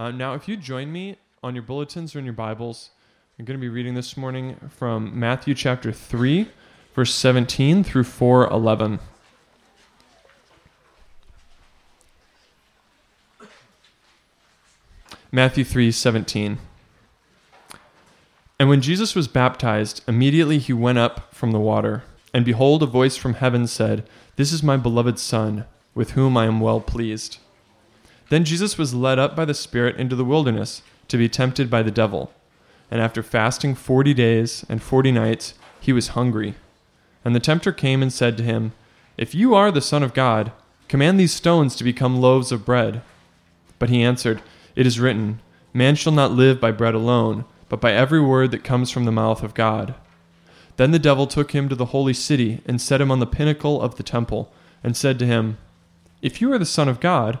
Uh, now, if you join me on your bulletins or in your Bibles, I'm going to be reading this morning from Matthew chapter 3, verse 17 through 4:11. Matthew 3:17. And when Jesus was baptized, immediately he went up from the water, and behold a voice from heaven said, "This is my beloved son, with whom I am well pleased." Then Jesus was led up by the Spirit into the wilderness to be tempted by the devil. And after fasting 40 days and 40 nights, he was hungry. And the tempter came and said to him, If you are the Son of God, command these stones to become loaves of bread. But he answered, It is written, Man shall not live by bread alone, but by every word that comes from the mouth of God. Then the devil took him to the holy city and set him on the pinnacle of the temple, and said to him, If you are the Son of God,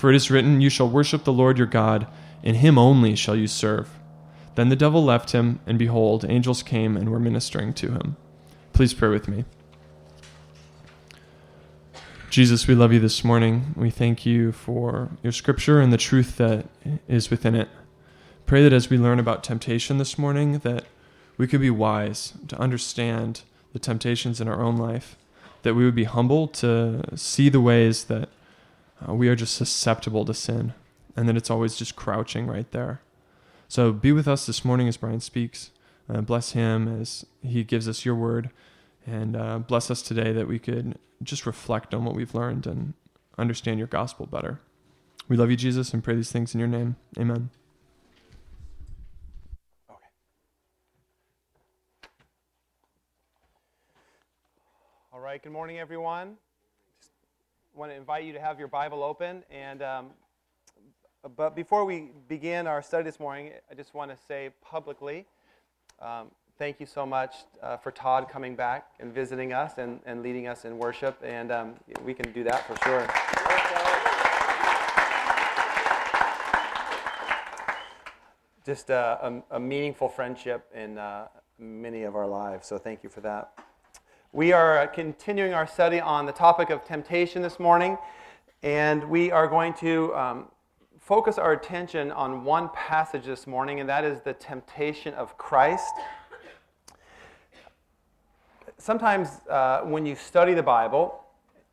for it is written, You shall worship the Lord your God, and him only shall you serve. Then the devil left him, and behold, angels came and were ministering to him. Please pray with me. Jesus, we love you this morning. We thank you for your scripture and the truth that is within it. Pray that as we learn about temptation this morning, that we could be wise to understand the temptations in our own life, that we would be humble to see the ways that uh, we are just susceptible to sin, and that it's always just crouching right there. So be with us this morning as Brian speaks. Uh, bless him as he gives us your word, and uh, bless us today that we could just reflect on what we've learned and understand your gospel better. We love you, Jesus, and pray these things in your name. Amen. All right, good morning, everyone. Want to invite you to have your Bible open. And um, but before we begin our study this morning, I just want to say publicly, um, thank you so much uh, for Todd coming back and visiting us and, and leading us in worship. And um, we can do that for sure. Just uh, a, a, meaningful friendship in uh, many of our lives. So thank you for that. We are continuing our study on the topic of temptation this morning, and we are going to um, focus our attention on one passage this morning, and that is the temptation of Christ. Sometimes uh, when you study the Bible,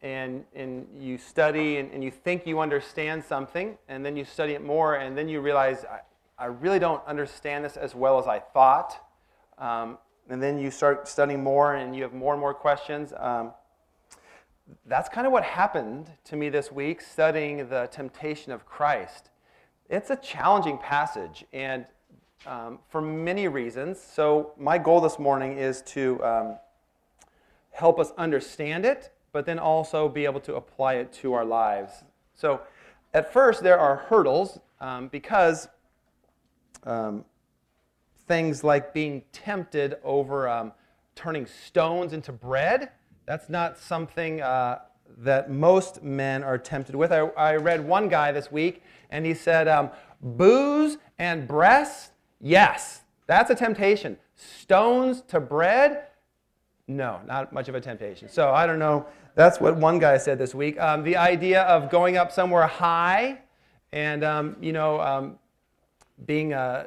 and, and you study and, and, you think you understand something, and then you study it more, and then you realize, I, I really don't understand this as well as I thought. Um, and then you start studying more and you have more and more questions. Um, that's kind of what happened to me this week studying the temptation of Christ. It's a challenging passage, and um, for many reasons. So, my goal this morning is to um, help us understand it, but then also be able to apply it to our lives. So, at first, there are hurdles um, because um, things like being tempted over um, turning stones into bread. That's not something uh, that most men are tempted with. I, I, read one guy this week, and he said, um, Booze and breasts, yes, that's a temptation. Stones to bread, no, not much of a temptation. So I don't know. That's what one guy said this week. Um, the idea of going up somewhere high and, um, you know, um, being uh,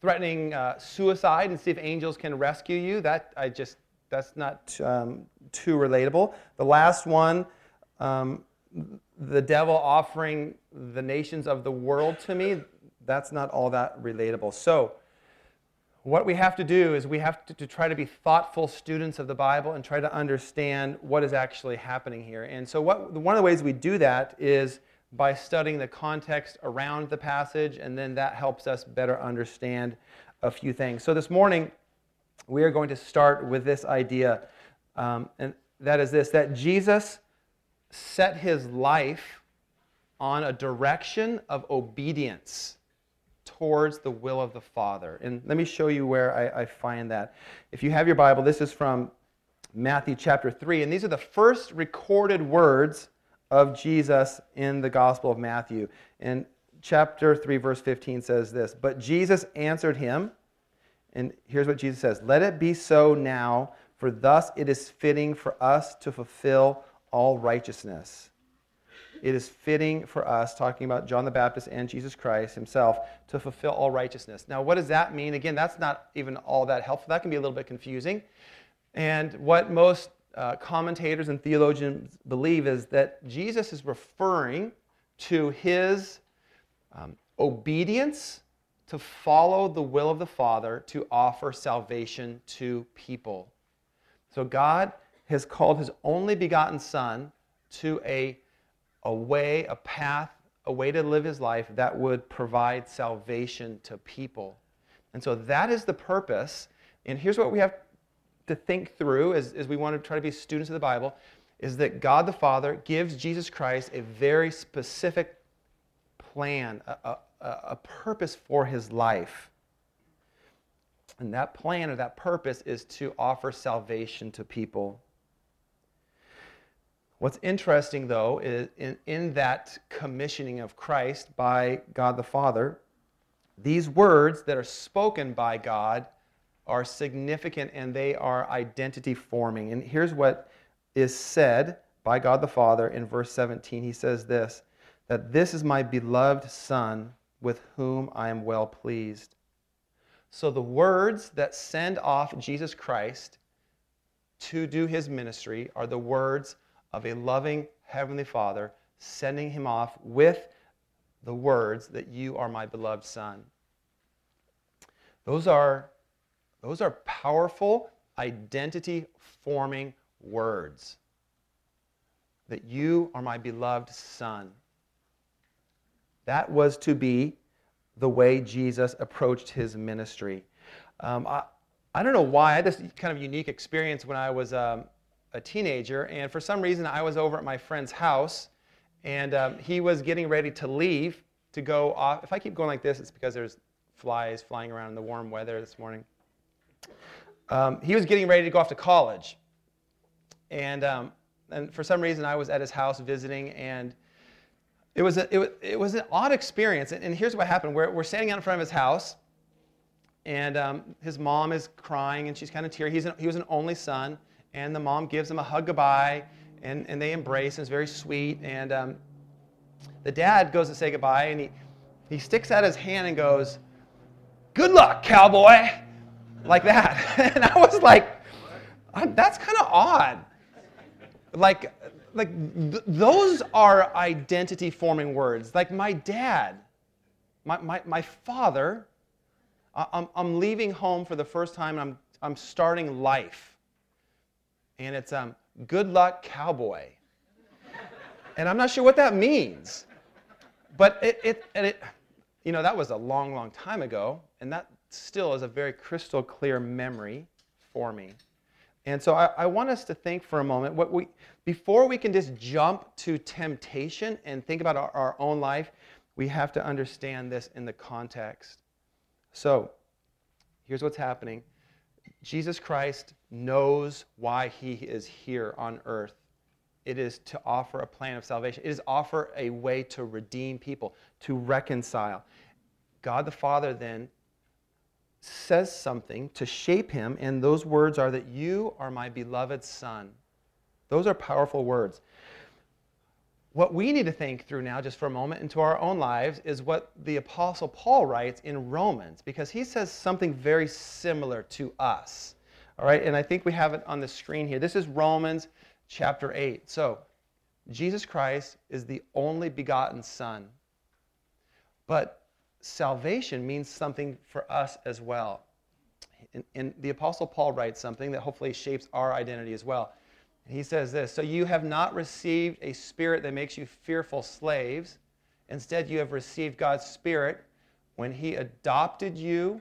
threatening uh, suicide and see if angels can rescue you. That I just that's not um, too relatable. The last one, um, the devil offering the nations of the world to me. That's not all that relatable. So. What we have to do is we have to, to try to be thoughtful students of the Bible and try to understand what is actually happening here. And so, what, one of the ways we do that is by studying the context around the passage, and then that helps us better understand a few things. So this morning, we are going to start with this idea, um, and that is this that Jesus set his life on a direction of obedience, towards the will of the Father. And let me show you where I, I find that. If you have your Bible, this is from Matthew chapter 3, and these are the first recorded words of Jesus in the Gospel of Matthew. And chapter 3, verse 15 says this But Jesus answered him, and here's what Jesus says Let it be so now, for thus it is fitting for us to fulfill all righteousness. It is fitting for us, talking about John the Baptist and Jesus Christ himself, to fulfill all righteousness. Now, what does that mean? Again, that's not even all that helpful. That can be a little bit confusing. And what most uh, commentators and theologians believe is that Jesus is referring to his um, obedience to follow the will of the Father to offer salvation to people. So God has called his only begotten Son to a, a way, a path, a way to live his life that would provide salvation to people. And so that is the purpose. And here's what we have to think through as, as we want to try to be students of the Bible is that God the Father gives Jesus Christ a very specific plan, a, a, a purpose for his life. And that plan or that purpose is to offer salvation to people. What's interesting, though, is in, in that commissioning of Christ by God the Father, these words that are spoken by God are significant and they are identity forming. And here's what is said by God the Father in verse 17. He says this that this is my beloved Son with whom I am well pleased. So the words that send off Jesus Christ to do his ministry are the words of a loving Heavenly Father sending him off with the words that you are my beloved Son. Those are, those are powerful, identity forming words. That you are my beloved Son. That was to be the way Jesus approached his ministry. Um, I, I don't know why. I had this kind of unique experience when I was um, a teenager, and for some reason, I was over at my friend's house, and um, he was getting ready to leave to go off. If I keep going like this, it's because there's flies flying around in the warm weather this morning. Um, he was getting ready to go off to college, and um, and for some reason, I was at his house visiting, and it was, a, it, was, it was an odd experience. And, and here's what happened we're, we're standing out in front of his house, and um, his mom is crying, and she's kind of teary. He's an, he was an only son, and the mom gives him a hug goodbye, and, and they embrace, and it's very sweet. And um, the dad goes to say goodbye, and he, he sticks out his hand and goes, Good luck, cowboy! Like that. and I was like, That's kind of odd. Like, like th- those are identity forming words. Like my dad, my, my, my father, I'm, I'm leaving home for the first time and I'm, I'm starting life. And it's um, good luck, cowboy. and I'm not sure what that means. But it, it, and it, you know, that was a long, long time ago. And that still is a very crystal clear memory for me. And so I, I, want us to think for a moment what we before we can just jump to temptation and think about our, our own life, we have to understand this in the context. So here's what's happening. Jesus Christ knows why he is here on earth. It is to offer a plan of salvation. It is offer a way to redeem people, to reconcile. God the Father then says something to shape him, and those words are that you are my beloved son. Those are powerful words. What we need to think through now, just for a moment, into our own lives, is what the Apostle Paul writes in Romans, because he says something very similar to us. All right, and I think we have it on the screen here. This is Romans chapter 8. So, Jesus Christ is the only begotten Son. But salvation means something for us as well. And, and, the Apostle Paul writes something that hopefully shapes our identity as well. He says this So you have not received a spirit that makes you fearful slaves. Instead, you have received God's Spirit when He adopted you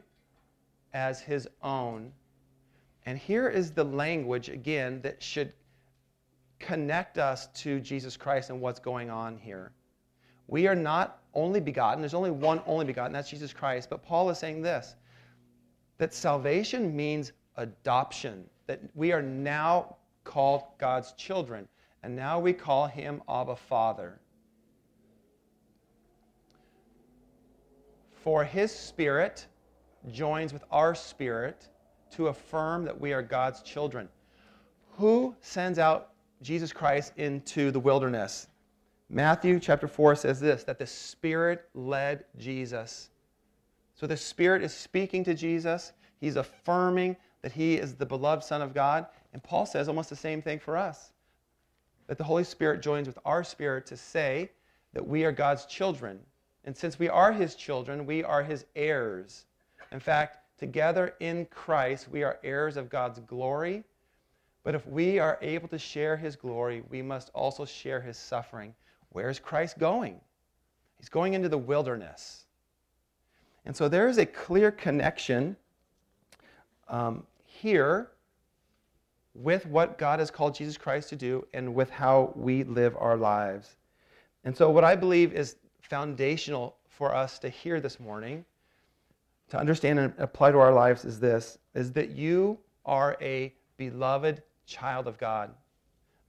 as His own. And here is the language, again, that should connect us to Jesus Christ and what's going on here. We are not only begotten, there's only one only begotten, that's Jesus Christ. But Paul is saying this that salvation means adoption, that we are now called God's children, and now we call him Abba Father. For his spirit joins with our spirit to affirm that we are God's children. Who sends out Jesus Christ into the wilderness? Matthew chapter 4 says this that the Spirit led Jesus. So the Spirit is speaking to Jesus. He's affirming that he is the beloved Son of God. And Paul says almost the same thing for us that the Holy Spirit joins with our spirit to say that we are God's children. And since we are his children, we are his heirs. In fact, together in Christ, we are heirs of God's glory. But if we are able to share his glory, we must also share his suffering. Where is Christ going? He's going into the wilderness. And so there is a clear connection um, here with what God has called Jesus Christ to do and with how we live our lives. And so, what I believe is foundational for us to hear this morning, to understand and apply to our lives, is this is that you are a beloved child of God,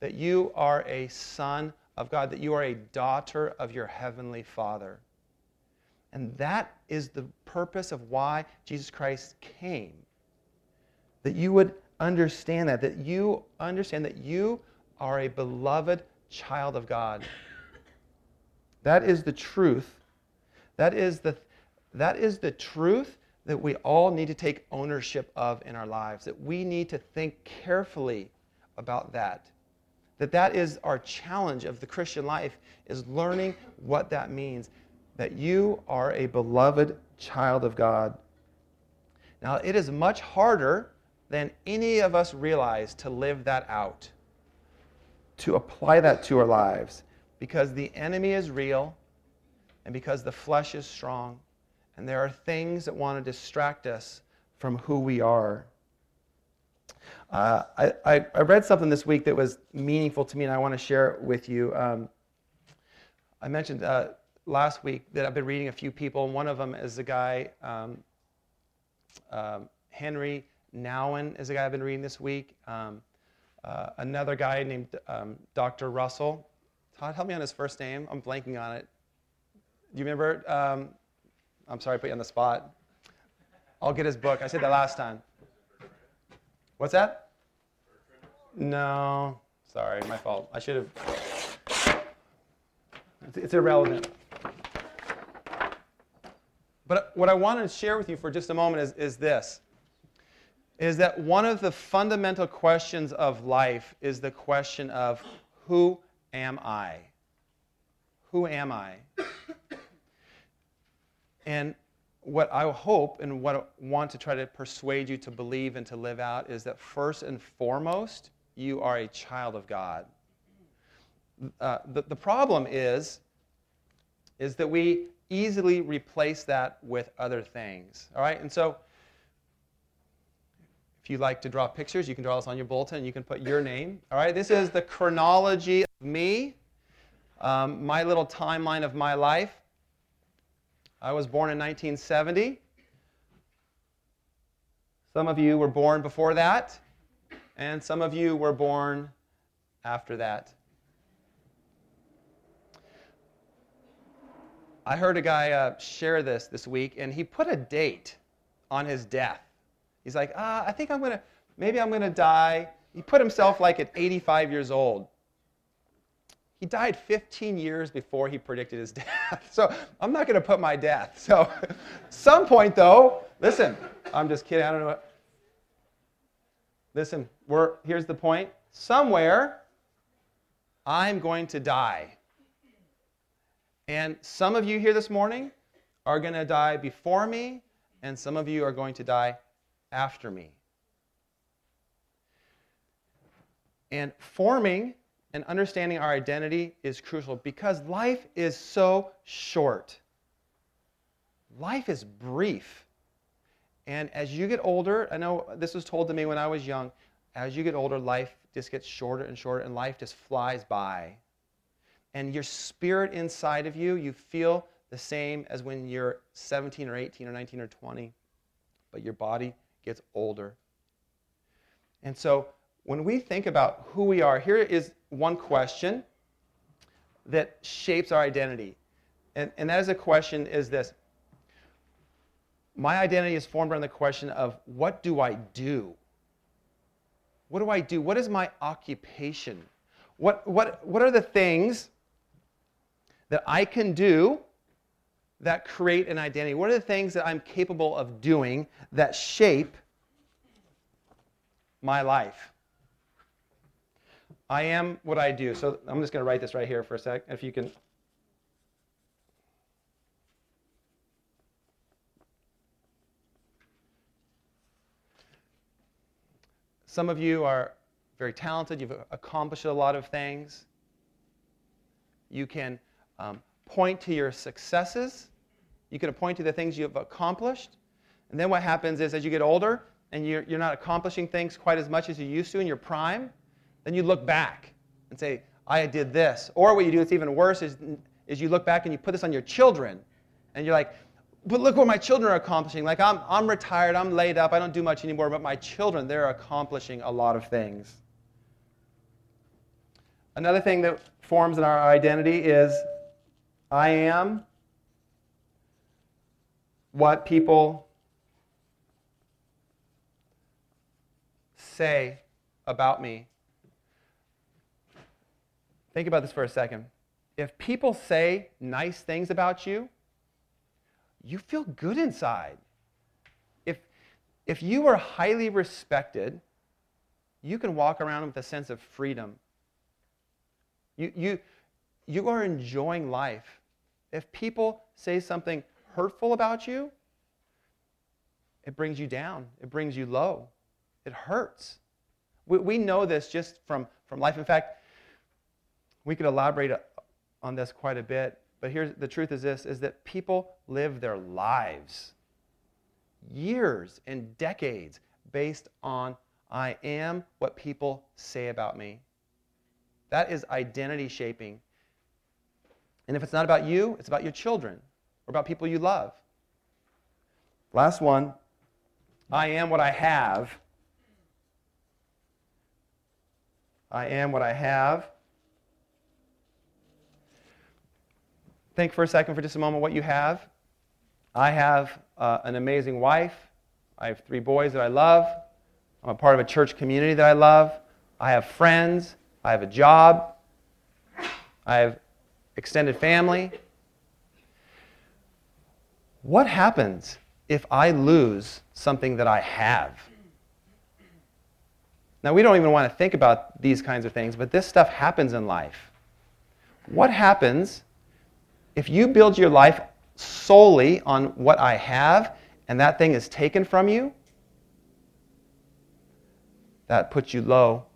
that you are a son of God, that you are a daughter of your heavenly Father. And that is the purpose of why Jesus Christ came. That you would understand that, that you understand that you are a beloved child of God. That is the truth. That is the, that is the truth that we all need to take ownership of in our lives, that we need to think carefully about that. That that is our challenge of the Christian life is learning what that means that you are a beloved child of God. Now, it is much harder than any of us realize to live that out, to apply that to our lives, because the enemy is real and because the flesh is strong, and there are things that want to distract us from who we are. Uh, I, I, read something this week that was meaningful to me, and I want to share it with you. Um, I mentioned uh, last week that I've been reading a few people, and one of them is a guy, um, uh, Henry Nouwen, is a guy I've been reading this week. Um, uh, another guy named um, Dr. Russell. Todd, help me on his first name. I'm blanking on it. Do you remember? Um, I'm sorry, I put you on the spot. I'll get his book. I said that last time. What's that? No, sorry, my fault. I should have. It's irrelevant. But what I want to share with you for just a moment is, is this is that one of the fundamental questions of life is the question of who am I? Who am I? And what I hope and what I want to try to persuade you to believe and to live out is that first and foremost, you are a child of God. Uh, the, the problem is, is that we easily replace that with other things. All right? And so, if you like to draw pictures, you can draw this on your bulletin. You can put your name. All right? This is the chronology of me, um, my little timeline of my life. I was born in 1970. Some of you were born before that, and some of you were born after that. I heard a guy uh, share this this week, and he put a date on his death. He's like, ah, I think I'm going to, maybe I'm going to die. He put himself like at 85 years old. He died 15 years before he predicted his death. So I'm not going to put my death. So, some point though, listen, I'm just kidding. I don't know. What, listen, we're, here's the point. Somewhere, I'm going to die. And some of you here this morning are going to die before me, and some of you are going to die after me. And forming and understanding our identity is crucial because life is so short. Life is brief. And as you get older, I know this was told to me when I was young, as you get older, life just gets shorter and shorter, and life just flies by. and your spirit inside of you, you feel the same as when you're 17 or 18 or 19 or 20, but your body gets older. And so when we think about who we are, here is one question that shapes our identity. And, and that is a question is this. My identity is formed around the question of what do I do? What do I do? What is my occupation? What, what, what are the things that I can do that create an identity? What are the things that I'm capable of doing that shape my life? I am what I do. So I'm just going to write this right here for a sec. If you can. Some of you are very talented, you've accomplished a lot of things. You can um, point to your successes, you can point to the things you've accomplished. And then what happens is, as you get older and you're, you're not accomplishing things quite as much as you used to in your prime, then you look back and say, I did this. Or what you do, it's even worse, is, is you look back and you put this on your children. And you're like, but look what my children are accomplishing. Like, I'm, I'm retired, I'm laid up, I don't do much anymore, but my children, they're accomplishing a lot of things. Another thing that forms in our identity is I am what people say about me. Think about this for a second. If people say nice things about you, you feel good inside. If, if you are highly respected, you can walk around with a sense of freedom. You, you, you are enjoying life. If people say something hurtful about you, it brings you down, it brings you low, it hurts. We, we know this just from, from life. In fact, we could elaborate uh, on this quite a bit, but here's the truth is this is that people live their lives years and decades based on I am what people say about me. That is identity shaping. And if it's not about you, it's about your children or about people you love. Last one I am what I have. I am what I have. Think for a second, for just a moment, what you have. I have uh, an amazing wife. I have three boys that I love. I'm a part of a church community that I love. I have friends. I have a job. I have extended family. What happens if I lose something that I have? Now, we don't even want to think about these kinds of things, but this stuff happens in life. What happens if you build your life solely on what I have and that thing is taken from you? That puts you low.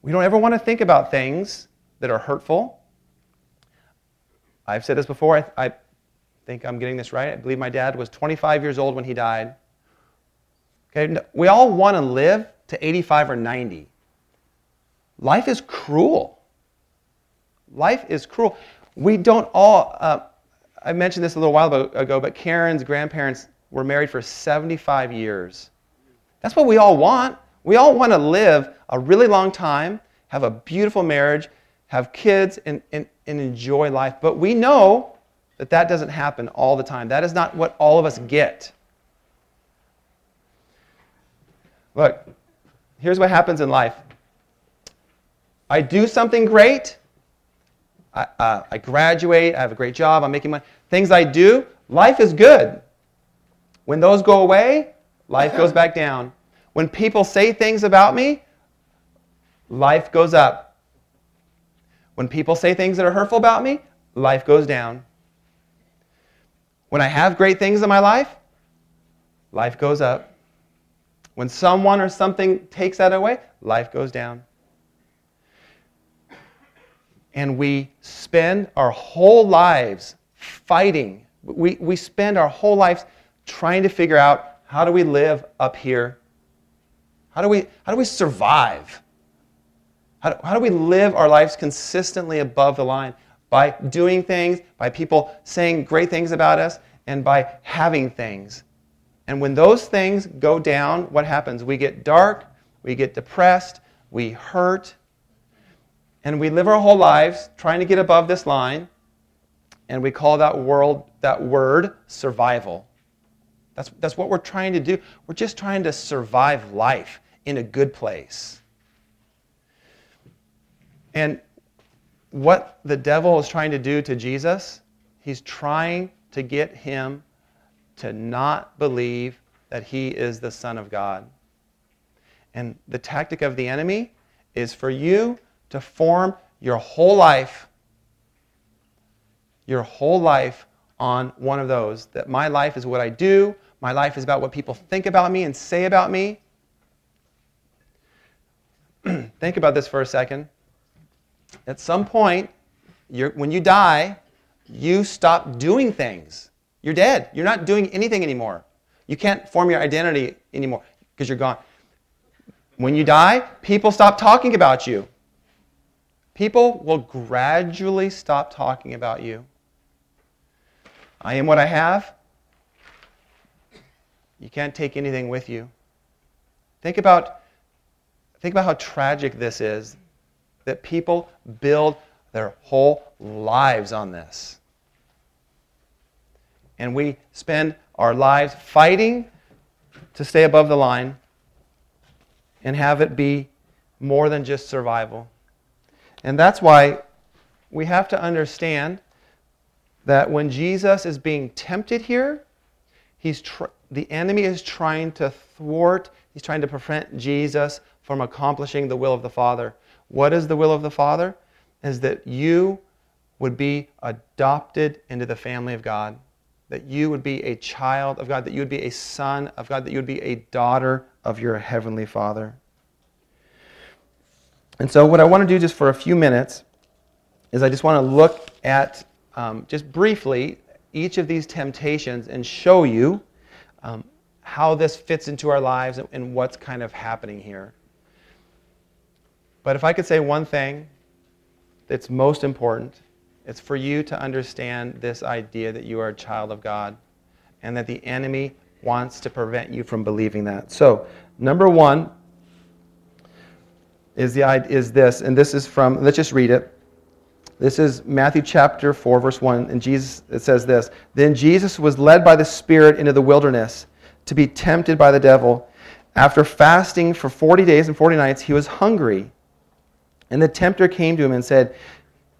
We don't ever want to think about things that are hurtful. I've said this before. I, I think I'm getting this right. I believe my dad was 25 years old when he died. Okay, we all want to live to 85 or 90. Life is cruel. Life is cruel. We don't all, uh, I mentioned this a little while ago, but Karen's grandparents were married for 75 years. That's what we all want. We all want to live a really long time, have a beautiful marriage, have kids, and, and, and enjoy life. But we know that that doesn't happen all the time. That is not what all of us get. Look, here's what happens in life I do something great. I, uh, I graduate. I have a great job. I'm making money. Things I do, life is good. When those go away, life goes back down. When people say things about me, life goes up. When people say things that are hurtful about me, life goes down. When I have great things in my life, life goes up. When someone or something takes that away, life goes down. And we spend our whole lives fighting. We, we spend our whole lives trying to figure out how do we live up here? How do we, how do we survive? How how do we live our lives consistently above the line? By doing things, by people saying great things about us, and by having things. And when those things go down, what happens? We get dark, we get depressed, we hurt, and we live our whole lives trying to get above this line, and we call that world that word survival. That's, that's what we're trying to do. We're just trying to survive life in a good place. And what the devil is trying to do to Jesus, he's trying to get him to not believe that he is the Son of God. And the tactic of the enemy is for you to form your whole life, your whole life on one of those. That my life is what I do, my life is about what people think about me and say about me. think about this for a second. At some point, when you die, you stop doing things. You're dead. You're not doing anything anymore. You can't form your identity anymore because you're gone. When you die, people stop talking about you. People will gradually stop talking about you. I am what I have. You can't take anything with you. Think about, think about how tragic this is that people build their whole lives on this. And we spend our lives fighting to stay above the line and have it be more than just survival. And that's why we have to understand that when Jesus is being tempted here, he's tr- the enemy is trying to thwart, he's trying to prevent Jesus from accomplishing the will of the Father. What is the will of the Father? Is that you would be adopted into the family of God, that you would be a child of God, that you would be a son of God, that you would be a daughter of your heavenly Father. And so, what I want to do just for a few minutes is I just want to look at, um, just briefly, each of these temptations and show you um, how this fits into our lives and what's kind of happening here. But if I could say one thing that's most important, it's for you to understand this idea that you are a child of God and that the enemy wants to prevent you from believing that. So, number one is, the, is this, and this is from, let's just read it. This is Matthew chapter 4, verse 1, and Jesus, it says this Then Jesus was led by the Spirit into the wilderness to be tempted by the devil. After fasting for 40 days and 40 nights, he was hungry. And the tempter came to him and said,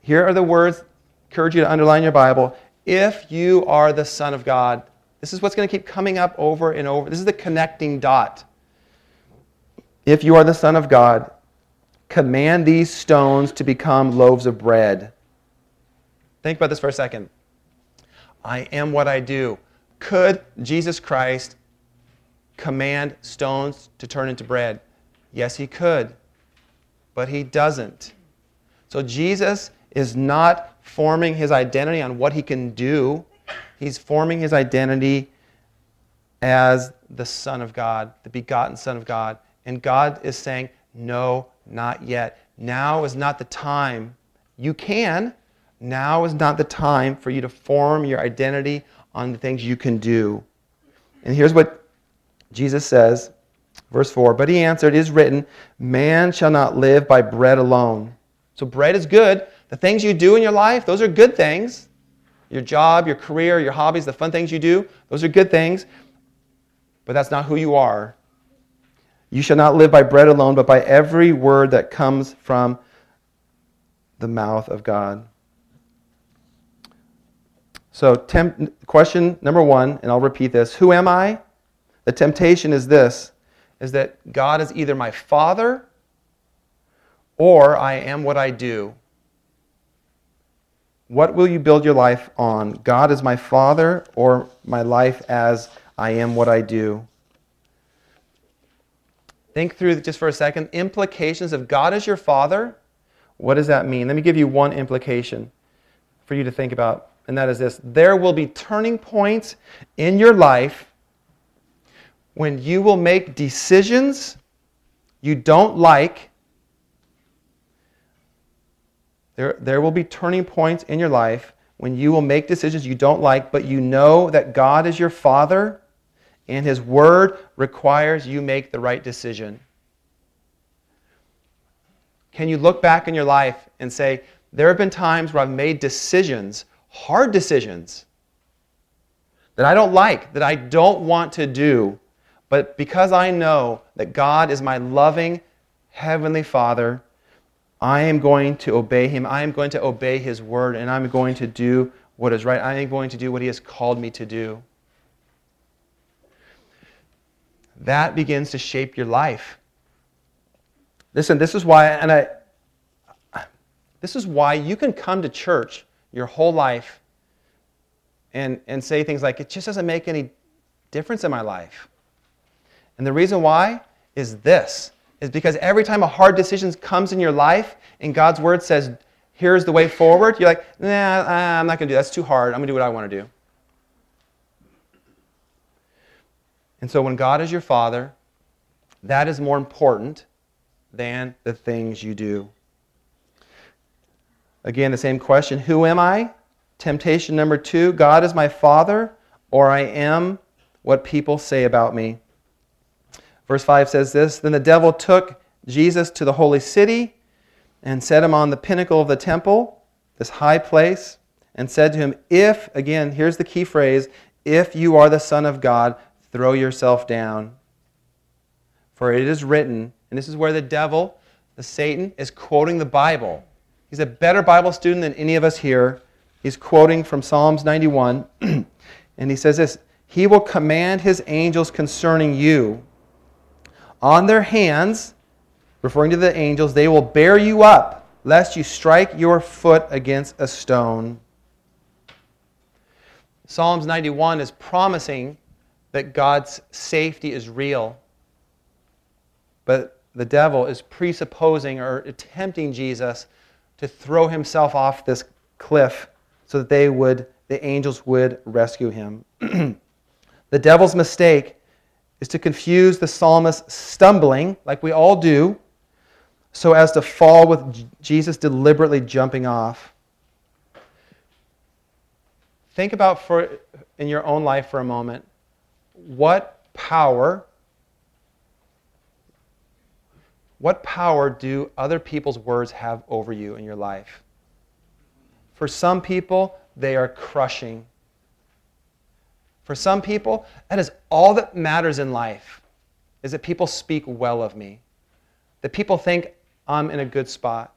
Here are the words, I encourage you to underline your Bible. If you are the Son of God, this is what's going to keep coming up over and over. This is the connecting dot. If you are the Son of God, command these stones to become loaves of bread. Think about this for a second. I am what I do. Could Jesus Christ command stones to turn into bread? Yes, he could but he doesn't. So Jesus is not forming his identity on what he can do, he's forming his identity as the Son of God, the begotten Son of God. And God is saying, No, not yet. Now is not the time. You can. Now is not the time for you to form your identity on the things you can do. And here's what Jesus says Verse 4 But he answered, It is written, Man shall not live by bread alone. So bread is good. The things you do in your life, those are good things. Your job, your career, your hobbies, the fun things you do, those are good things. But that's not who you are. You shall not live by bread alone, but by every word that comes from the mouth of God. So, temp- question number one, and I'll repeat this Who am I? The temptation is this is that God is either my father or I am what I do. What will you build your life on? God is my father or my life as I am what I do? Think through just for a second implications of God as your father. What does that mean? Let me give you one implication for you to think about, and that is this there will be turning points in your life when you will make decisions you don't like There, there will be turning points in your life when you will make decisions you don't like, but you know that God is your Father and His Word requires you make the right decision. Can you look back in your life and say, there have been times where I've made decisions, hard decisions, that I don't like, that I don't want to do, but because I know that God is my loving Heavenly Father, I am going to obey Him. I am going to obey His word, and I'm going to do what is right. I am going to do what He has called me to do. That begins to shape your life. Listen, this is why, and I, this is why you can come to church your whole life and, and say things like, it just doesn't make any difference in my life. And the reason why is this is because every time a hard decision comes in your life and God's word says, here's the way forward, you're like, nah, I'm not going to do that. That's too hard. I'm going to do what I want to do. And so when God is your father, that is more important than the things you do. Again, the same question Who am I? Temptation number two God is my father, or I am what people say about me. Verse 5 says this Then the devil took Jesus to the holy city and set him on the pinnacle of the temple, this high place, and said to him, If, again, here's the key phrase, if you are the Son of God, throw yourself down. For it is written, and this is where the devil, the Satan, is quoting the Bible. He's a better Bible student than any of us here. He's quoting from Psalms 91, and he says this He will command his angels concerning you. On their hands, referring to the angels, they will bear you up, lest you strike your foot against a stone. Psalms 91 is promising that God's safety is real. But the devil is presupposing or attempting Jesus to throw himself off this cliff so that they would the angels would rescue him. the devil's mistake is to confuse the psalmist stumbling like we all do so as to fall with Jesus deliberately jumping off. Think about for in your own life for a moment what power what power do other people's words have over you in your life? For some people, they are crushing. For some people, that is all that matters in life is that people speak well of me. That people think I'm in a good spot.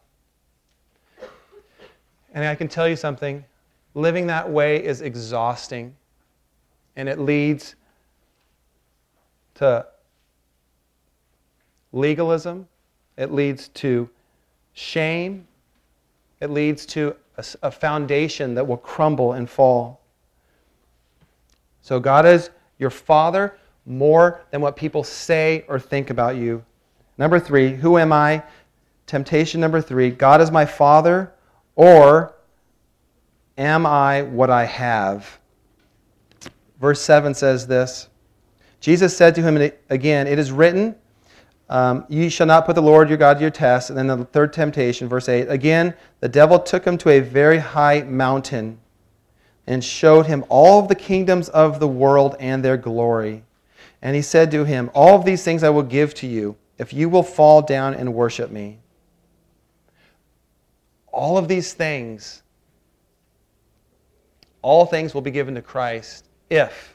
And I can tell you something, living that way is exhausting. And it leads to legalism, it leads to shame, it leads to a, a, foundation that will crumble and fall. So, God is your Father more than what people say or think about you. Number three, who am I? Temptation number three God is my Father, or am I what I have? Verse 7 says this Jesus said to him again, It is written, um, You shall not put the Lord your God to your test. And then the third temptation, verse 8 Again, the devil took him to a very high mountain and showed him all of the kingdoms of the world and their glory. And he said to him, All of these things I will give to you if you will fall down and worship me. All of these things, all things will be given to Christ if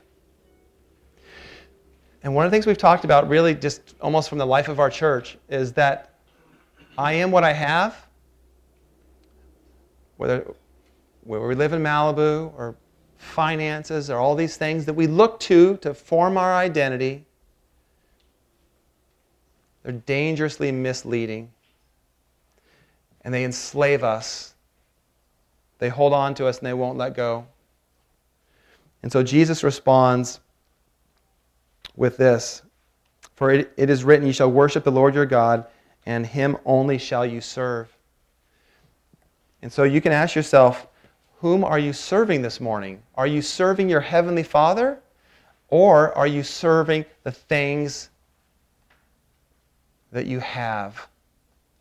and one of the things we've talked about, really just almost from the life of our church, is that I am what I have. Whether, whether we live in Malibu or finances or all these things that we look to to form our identity, they're dangerously misleading. And they enslave us. They hold on to us and they won't let go. And so Jesus responds with this For it, it is written, You shall worship the Lord your God, and him only shall you serve. And so you can ask yourself, Whom are you serving this morning? Are you serving your heavenly Father? Or are you serving the things that you have?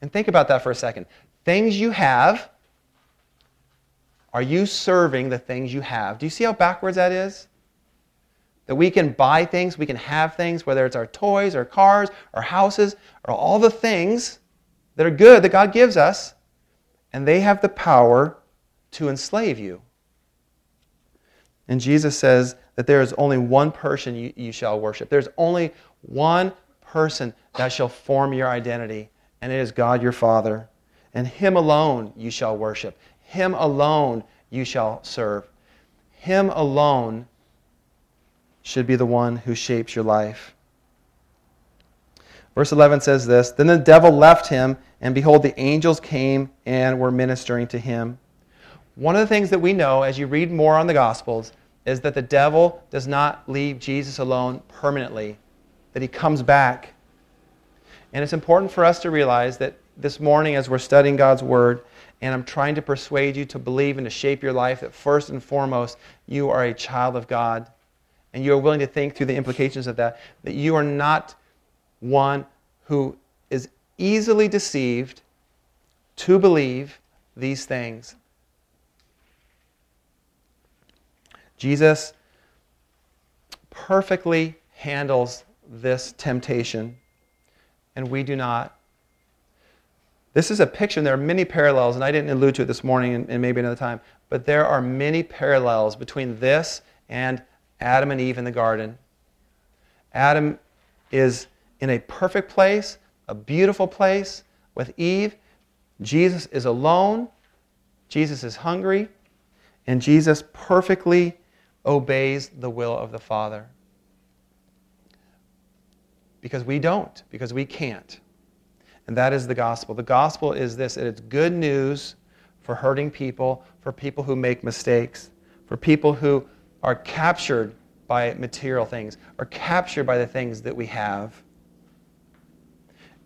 And think about that for a second. Things you have Are you serving the things you have? Do you see how backwards that is? That we can buy things, we can have things, whether it's our toys or cars or houses or all the things that are good that God gives us, and they have the power to enslave you. And Jesus says that there is only one person you, you shall worship. There's only one person that shall form your identity, and it is God your Father. And Him alone you shall worship. Him alone you shall serve. Him alone should be the one who shapes your life. Verse 11 says this Then the devil left him, and behold, the angels came and were ministering to him. One of the things that we know as you read more on the Gospels is that the devil does not leave Jesus alone permanently, that he comes back. And it's important for us to realize that this morning, as we're studying God's Word, and I'm trying to persuade you to believe and to shape your life, that first and foremost, you are a child of God. And you are willing to think through the implications of that, that you are not one who is easily deceived to believe these things. Jesus perfectly handles this temptation, and we do not. This is a picture, and there are many parallels, and I didn't allude to it this morning and, and maybe another time, but there are many parallels between this and Adam and Eve in the garden. Adam is in a perfect place, a beautiful place with Eve. Jesus is alone. Jesus is hungry. And Jesus perfectly obeys the will of the Father. Because we don't, because we can't. And that is the gospel. The gospel is this it's good news for hurting people, for people who make mistakes, for people who are captured by material things, are captured by the things that we have.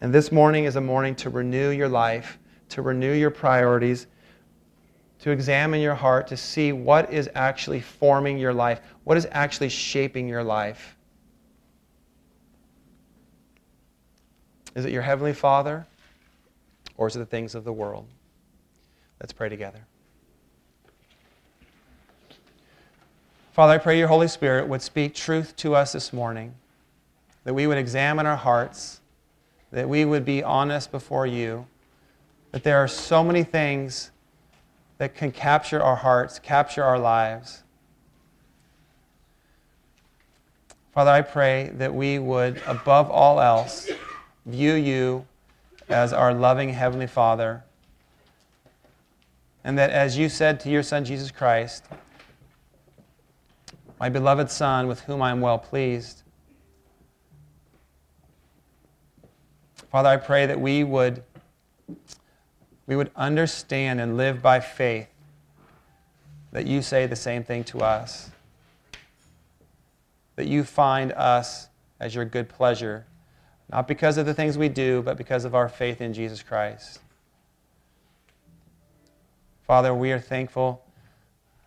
And this morning is a morning to renew your life, to renew your priorities, to examine your heart, to see what is actually forming your life, what is actually shaping your life. Is it your Heavenly Father or is it the things of the world? Let's pray together. Father, I pray your Holy Spirit would speak truth to us this morning, that we would examine our hearts, that we would be honest before you, that there are so many things that can capture our hearts, capture our lives. Father, I pray that we would, above all else, view you as our loving Heavenly Father. And that as you said to your Son, Jesus Christ, my beloved Son, with whom I am well pleased. Father, I pray that we would, we would understand and live by faith that you say the same thing to us. That you find us as your good pleasure not because of the things we do, but because of our faith in Jesus Christ. Father, we are thankful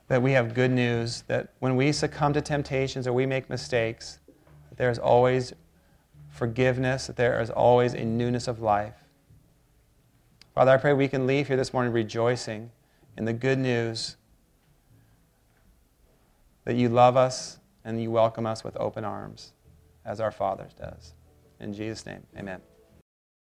that we have good news, that when we succumb to temptations or we make mistakes, there is always forgiveness, that there is always a newness of life. Father, I pray we can leave here this morning rejoicing in the good news that you love us and you welcome us with open arms, as our Father does. In Jesus' name, amen.